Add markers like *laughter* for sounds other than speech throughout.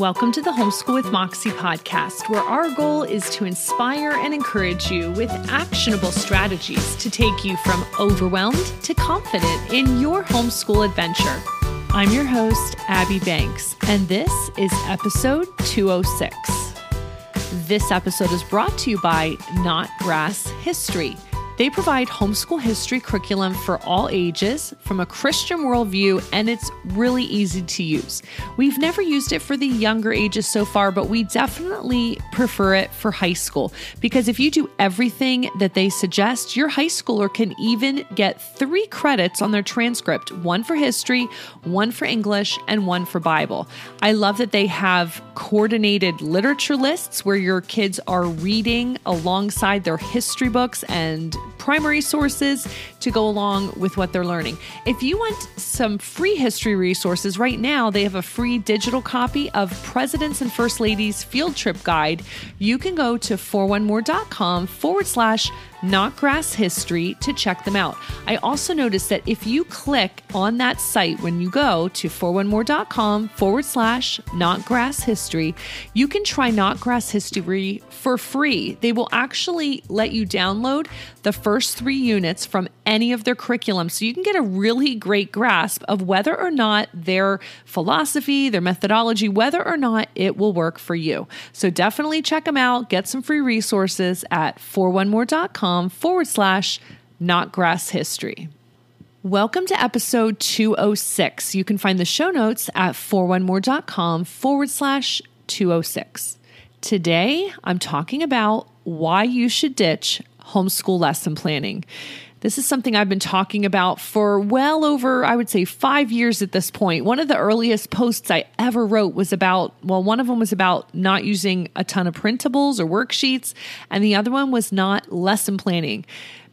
Welcome to the Homeschool with Moxie podcast, where our goal is to inspire and encourage you with actionable strategies to take you from overwhelmed to confident in your homeschool adventure. I'm your host, Abby Banks, and this is episode 206. This episode is brought to you by Notgrass History. They provide homeschool history curriculum for all ages from a Christian worldview, and it's really easy to use. We've never used it for the younger ages so far, but we definitely prefer it for high school because if you do everything that they suggest, your high schooler can even get three credits on their transcript one for history, one for English, and one for Bible. I love that they have coordinated literature lists where your kids are reading alongside their history books and primary sources to go along with what they're learning. If you want some free history resources, right now they have a free digital copy of Presidents and First Ladies Field Trip Guide. You can go to 4onemore.com forward slash notgrass history to check them out. I also noticed that if you click on that site when you go to 4onemore.com forward slash notgrass history, you can try notgrass history for free. They will actually let you download the first three units from any of their curriculum so you can get a really great grasp of whether or not their philosophy, their methodology, whether or not it will work for you. So definitely check them out. Get some free resources at 4onemore.com forward slash notgrass history. Welcome to episode 206. You can find the show notes at 4onemore.com forward slash 206. Today, I'm talking about why you should ditch homeschool lesson planning. This is something I've been talking about for well over, I would say, five years at this point. One of the earliest posts I ever wrote was about, well, one of them was about not using a ton of printables or worksheets, and the other one was not lesson planning.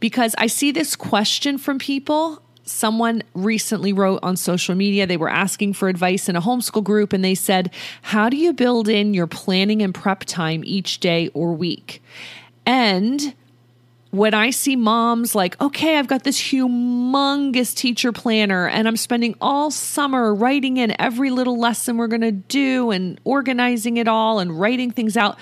Because I see this question from people someone recently wrote on social media they were asking for advice in a homeschool group and they said how do you build in your planning and prep time each day or week and when I see moms like, okay, I've got this humongous teacher planner and I'm spending all summer writing in every little lesson we're going to do and organizing it all and writing things out.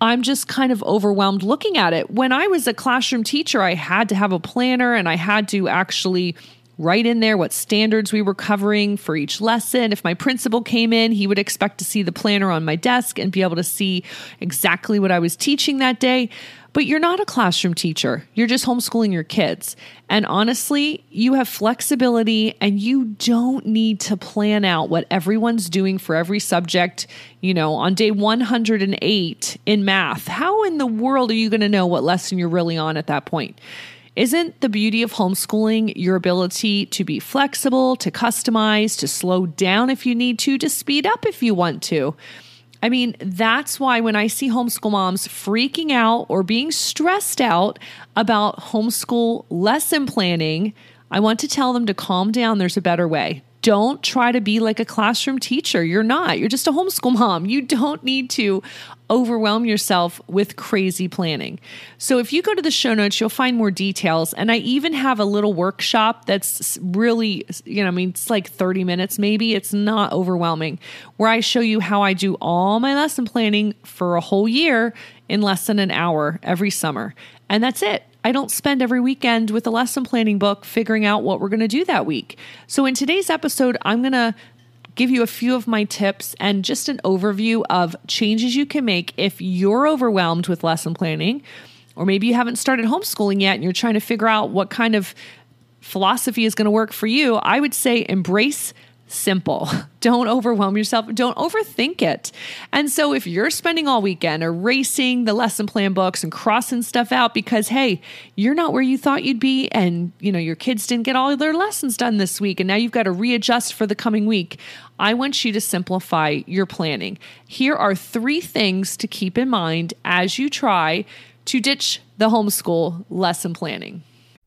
I'm just kind of overwhelmed looking at it. When I was a classroom teacher, I had to have a planner and I had to actually write in there what standards we were covering for each lesson. If my principal came in, he would expect to see the planner on my desk and be able to see exactly what I was teaching that day. But you're not a classroom teacher. You're just homeschooling your kids. And honestly, you have flexibility and you don't need to plan out what everyone's doing for every subject, you know, on day 108 in math. How in the world are you going to know what lesson you're really on at that point? Isn't the beauty of homeschooling your ability to be flexible, to customize, to slow down if you need to, to speed up if you want to? I mean, that's why when I see homeschool moms freaking out or being stressed out about homeschool lesson planning, I want to tell them to calm down. There's a better way. Don't try to be like a classroom teacher. You're not. You're just a homeschool *laughs* mom. You don't need to overwhelm yourself with crazy planning. So if you go to the show notes, you'll find more details. And I even have a little workshop that's really, you know, I mean, it's like 30 minutes maybe. It's not overwhelming, where I show you how I do all my lesson planning for a whole year in less than an hour every summer. And that's it. I don't spend every weekend with a lesson planning book figuring out what we're going to do that week. So, in today's episode, I'm going to give you a few of my tips and just an overview of changes you can make if you're overwhelmed with lesson planning, or maybe you haven't started homeschooling yet and you're trying to figure out what kind of philosophy is going to work for you. I would say embrace simple. *laughs* Don't overwhelm yourself. Don't overthink it. And so if you're spending all weekend erasing the lesson plan books and crossing stuff out because hey, you're not where you thought you'd be and you know your kids didn't get all their lessons done this week and now you've got to readjust for the coming week, I want you to simplify your planning. Here are 3 things to keep in mind as you try to ditch the homeschool lesson planning.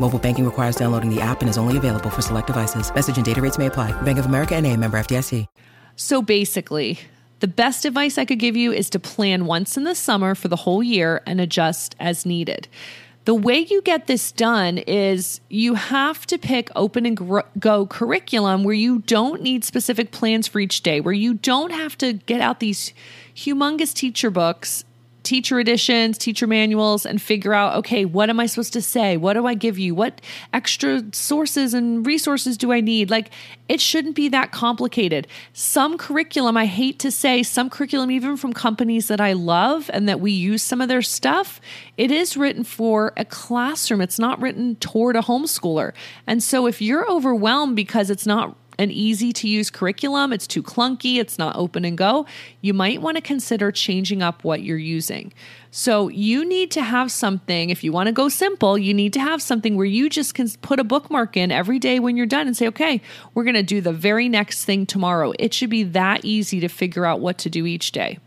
Mobile banking requires downloading the app and is only available for select devices. Message and data rates may apply. Bank of America and a member FDIC. So basically, the best advice I could give you is to plan once in the summer for the whole year and adjust as needed. The way you get this done is you have to pick open and go curriculum where you don't need specific plans for each day, where you don't have to get out these humongous teacher books teacher editions, teacher manuals, and figure out okay, what am I supposed to say? What do I give you? What extra sources and resources do I need? Like, it shouldn't be that complicated. Some curriculum, I hate to say, some curriculum, even from companies that I love and that we use some of their stuff, it is written for a classroom. It's not written toward a homeschooler. And so if you're overwhelmed because it's not an easy to use curriculum, it's too clunky, it's not open and go, you might want to consider changing up what you're using. So, you need to have something, if you want to go simple, you need to have something where you just can put a bookmark in every day when you're done and say, okay, we're going to do the very next thing tomorrow. It should be that easy to figure out what to do each day.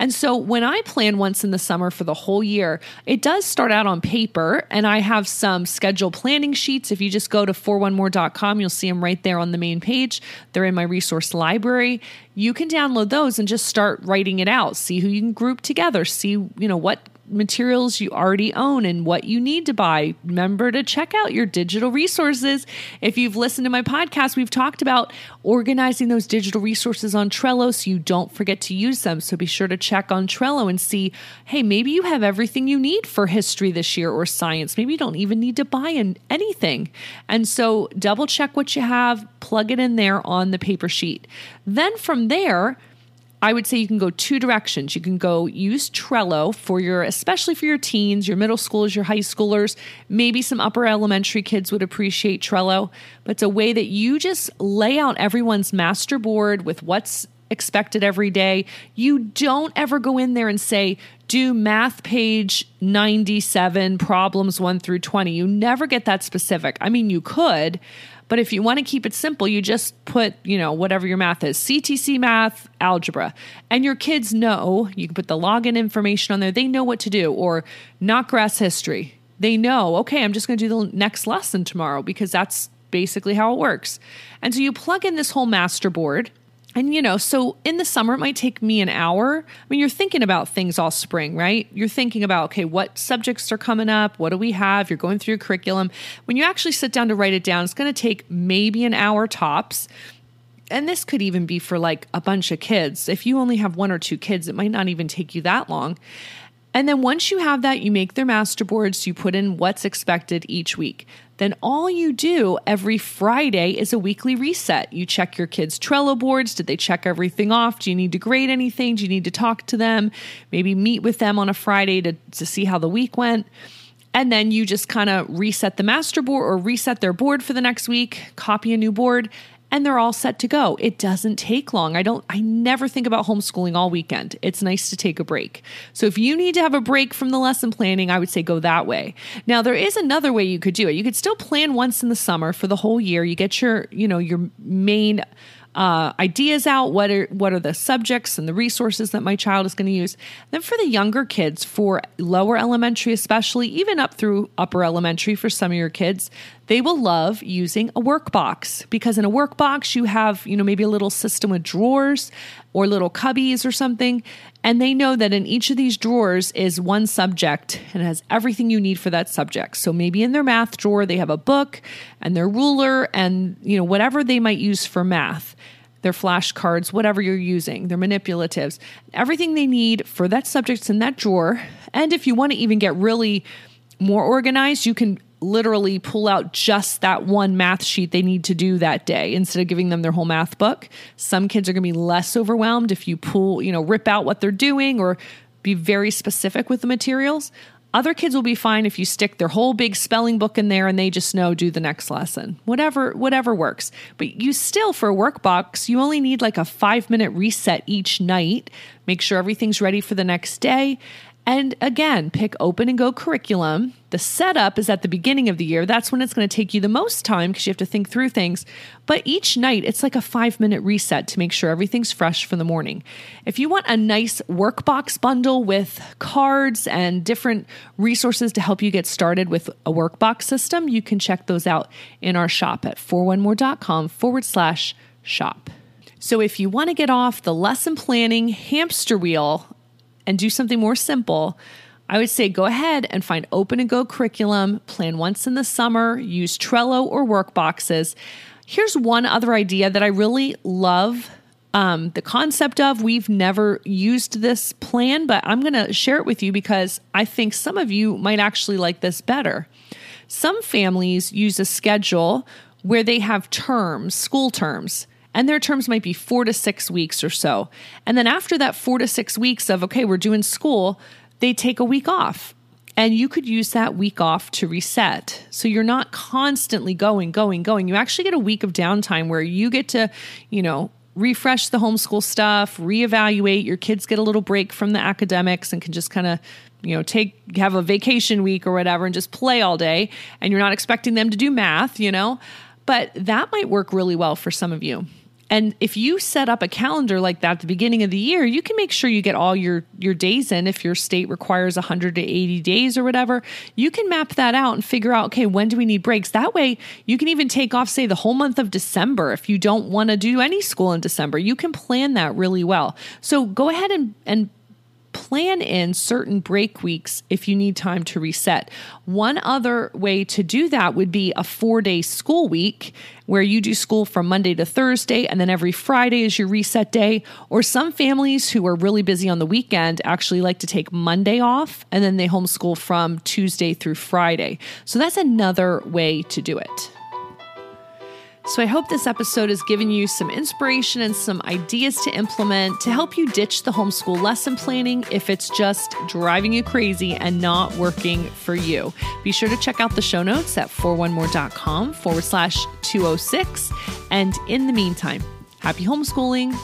And so when I plan once in the summer for the whole year, it does start out on paper and I have some schedule planning sheets. If you just go to 4onemore.com, you'll see them right there on the main page. They're in my resource library. You can download those and just start writing it out. See who you can group together, see, you know, what materials you already own and what you need to buy. Remember to check out your digital resources. If you've listened to my podcast, we've talked about organizing those digital resources on Trello so you don't forget to use them. So be sure to check on Trello and see hey, maybe you have everything you need for history this year or science. Maybe you don't even need to buy anything. And so double check what you have, plug it in there on the paper sheet. Then from there, I would say you can go two directions. You can go use Trello for your, especially for your teens, your middle schoolers, your high schoolers. Maybe some upper elementary kids would appreciate Trello, but it's a way that you just lay out everyone's master board with what's expected every day. You don't ever go in there and say, do math page 97, problems 1 through 20. You never get that specific. I mean, you could, but if you want to keep it simple, you just put, you know, whatever your math is CTC math, algebra. And your kids know, you can put the login information on there. They know what to do. Or Notgrass history. They know, okay, I'm just going to do the next lesson tomorrow because that's basically how it works. And so you plug in this whole master board and you know, so in the summer, it might take me an hour. I mean, you're thinking about things all spring, right? You're thinking about, okay, what subjects are coming up? What do we have? You're going through your curriculum. When you actually sit down to write it down, it's going to take maybe an hour tops. And this could even be for like a bunch of kids. If you only have one or two kids, it might not even take you that long. And then once you have that, you make their master boards, you put in what's expected each week. Then all you do every Friday is a weekly reset. You check your kids' Trello boards. Did they check everything off? Do you need to grade anything? Do you need to talk to them? Maybe meet with them on a Friday to, to see how the week went. And then you just kind of reset the master board or reset their board for the next week, copy a new board, and they're all set to go. It doesn't take long. I don't I never think about homeschooling all weekend. It's nice to take a break. So if you need to have a break from the lesson planning, I would say go that way. Now there is another way you could do it. You could still plan once in the summer for the whole year. You get your, you know, your main uh, ideas out. What are what are the subjects and the resources that my child is going to use? Then for the younger kids, for lower elementary, especially even up through upper elementary, for some of your kids, they will love using a workbox because in a workbox you have you know maybe a little system with drawers or little cubbies or something. And they know that in each of these drawers is one subject and has everything you need for that subject. So maybe in their math drawer, they have a book and their ruler and, you know, whatever they might use for math. their flashcards, whatever you're using, their manipulatives, everything they need for that subject's in that drawer. And if you want to even get really more organized, you can literally pull out just that one math sheet they need to do that day instead of giving them their whole math book. Some kids are going to be less overwhelmed if you pull, you know, rip out what they're doing or be very specific with the materials. Other kids will be fine if you stick their whole big spelling book in there and they just know do the next lesson. Whatever whatever works. But you still for a workbox, you only need like a 5-minute reset each night. Make sure everything's ready for the next day and again, pick open and go curriculum. The setup is at the beginning of the year. That's when it's going to take you the most time because you have to think through things. But each night, it's like a five minute reset to make sure everything's fresh for the morning. If you want a nice workbox bundle with cards and different resources to help you get started with a workbox system, you can check those out in our shop at 4onemore.com forward slash shop. So if you want to get off the lesson planning hamster wheel, and do something more simple, I would say go ahead and find open and go curriculum, plan once in the summer, use Trello or work boxes. Here's one other idea that I really love um, the concept of. We've never used this plan, but I'm going to share it with you because I think some of you might actually like this better. Some families use a schedule where they have terms, school terms and their terms might be four to six weeks or so. And then after that four to six weeks of, okay, we're doing school, they take a week off. And you could use that week off to reset. So you're not constantly going, going, going. You actually get a week of downtime where you get to, you know, refresh the homeschool stuff, reevaluate. Your kids get a little break from the academics and can just kind of, you know, take have a vacation week or whatever and just play all day. And you're not expecting them to do math, you know. But that might work really well for some of you. And if you set up a calendar like that at the beginning of the year, you can make sure you get all your your days in. If your state requires 180 days or whatever, you can map that out and figure out okay, when do we need breaks? That way, you can even take off say the whole month of December if you don't want to do any school in December. You can plan that really well. So go ahead and and plan in certain break weeks if you need time to reset. One other way to do that would be a four day school week where you do school from Monday to Thursday and then every Friday is your reset day. Or some families who are really busy on the weekend actually like to take Monday off and then they homeschool from Tuesday through Friday. So that's another way to do it. So I hope this episode has given you some inspiration and some ideas to implement to help you ditch the homeschool lesson planning if it's just driving you crazy and not working for you. Be sure to check out the show notes at 4onemore.com forward slash 206. And in the meantime, happy homeschooling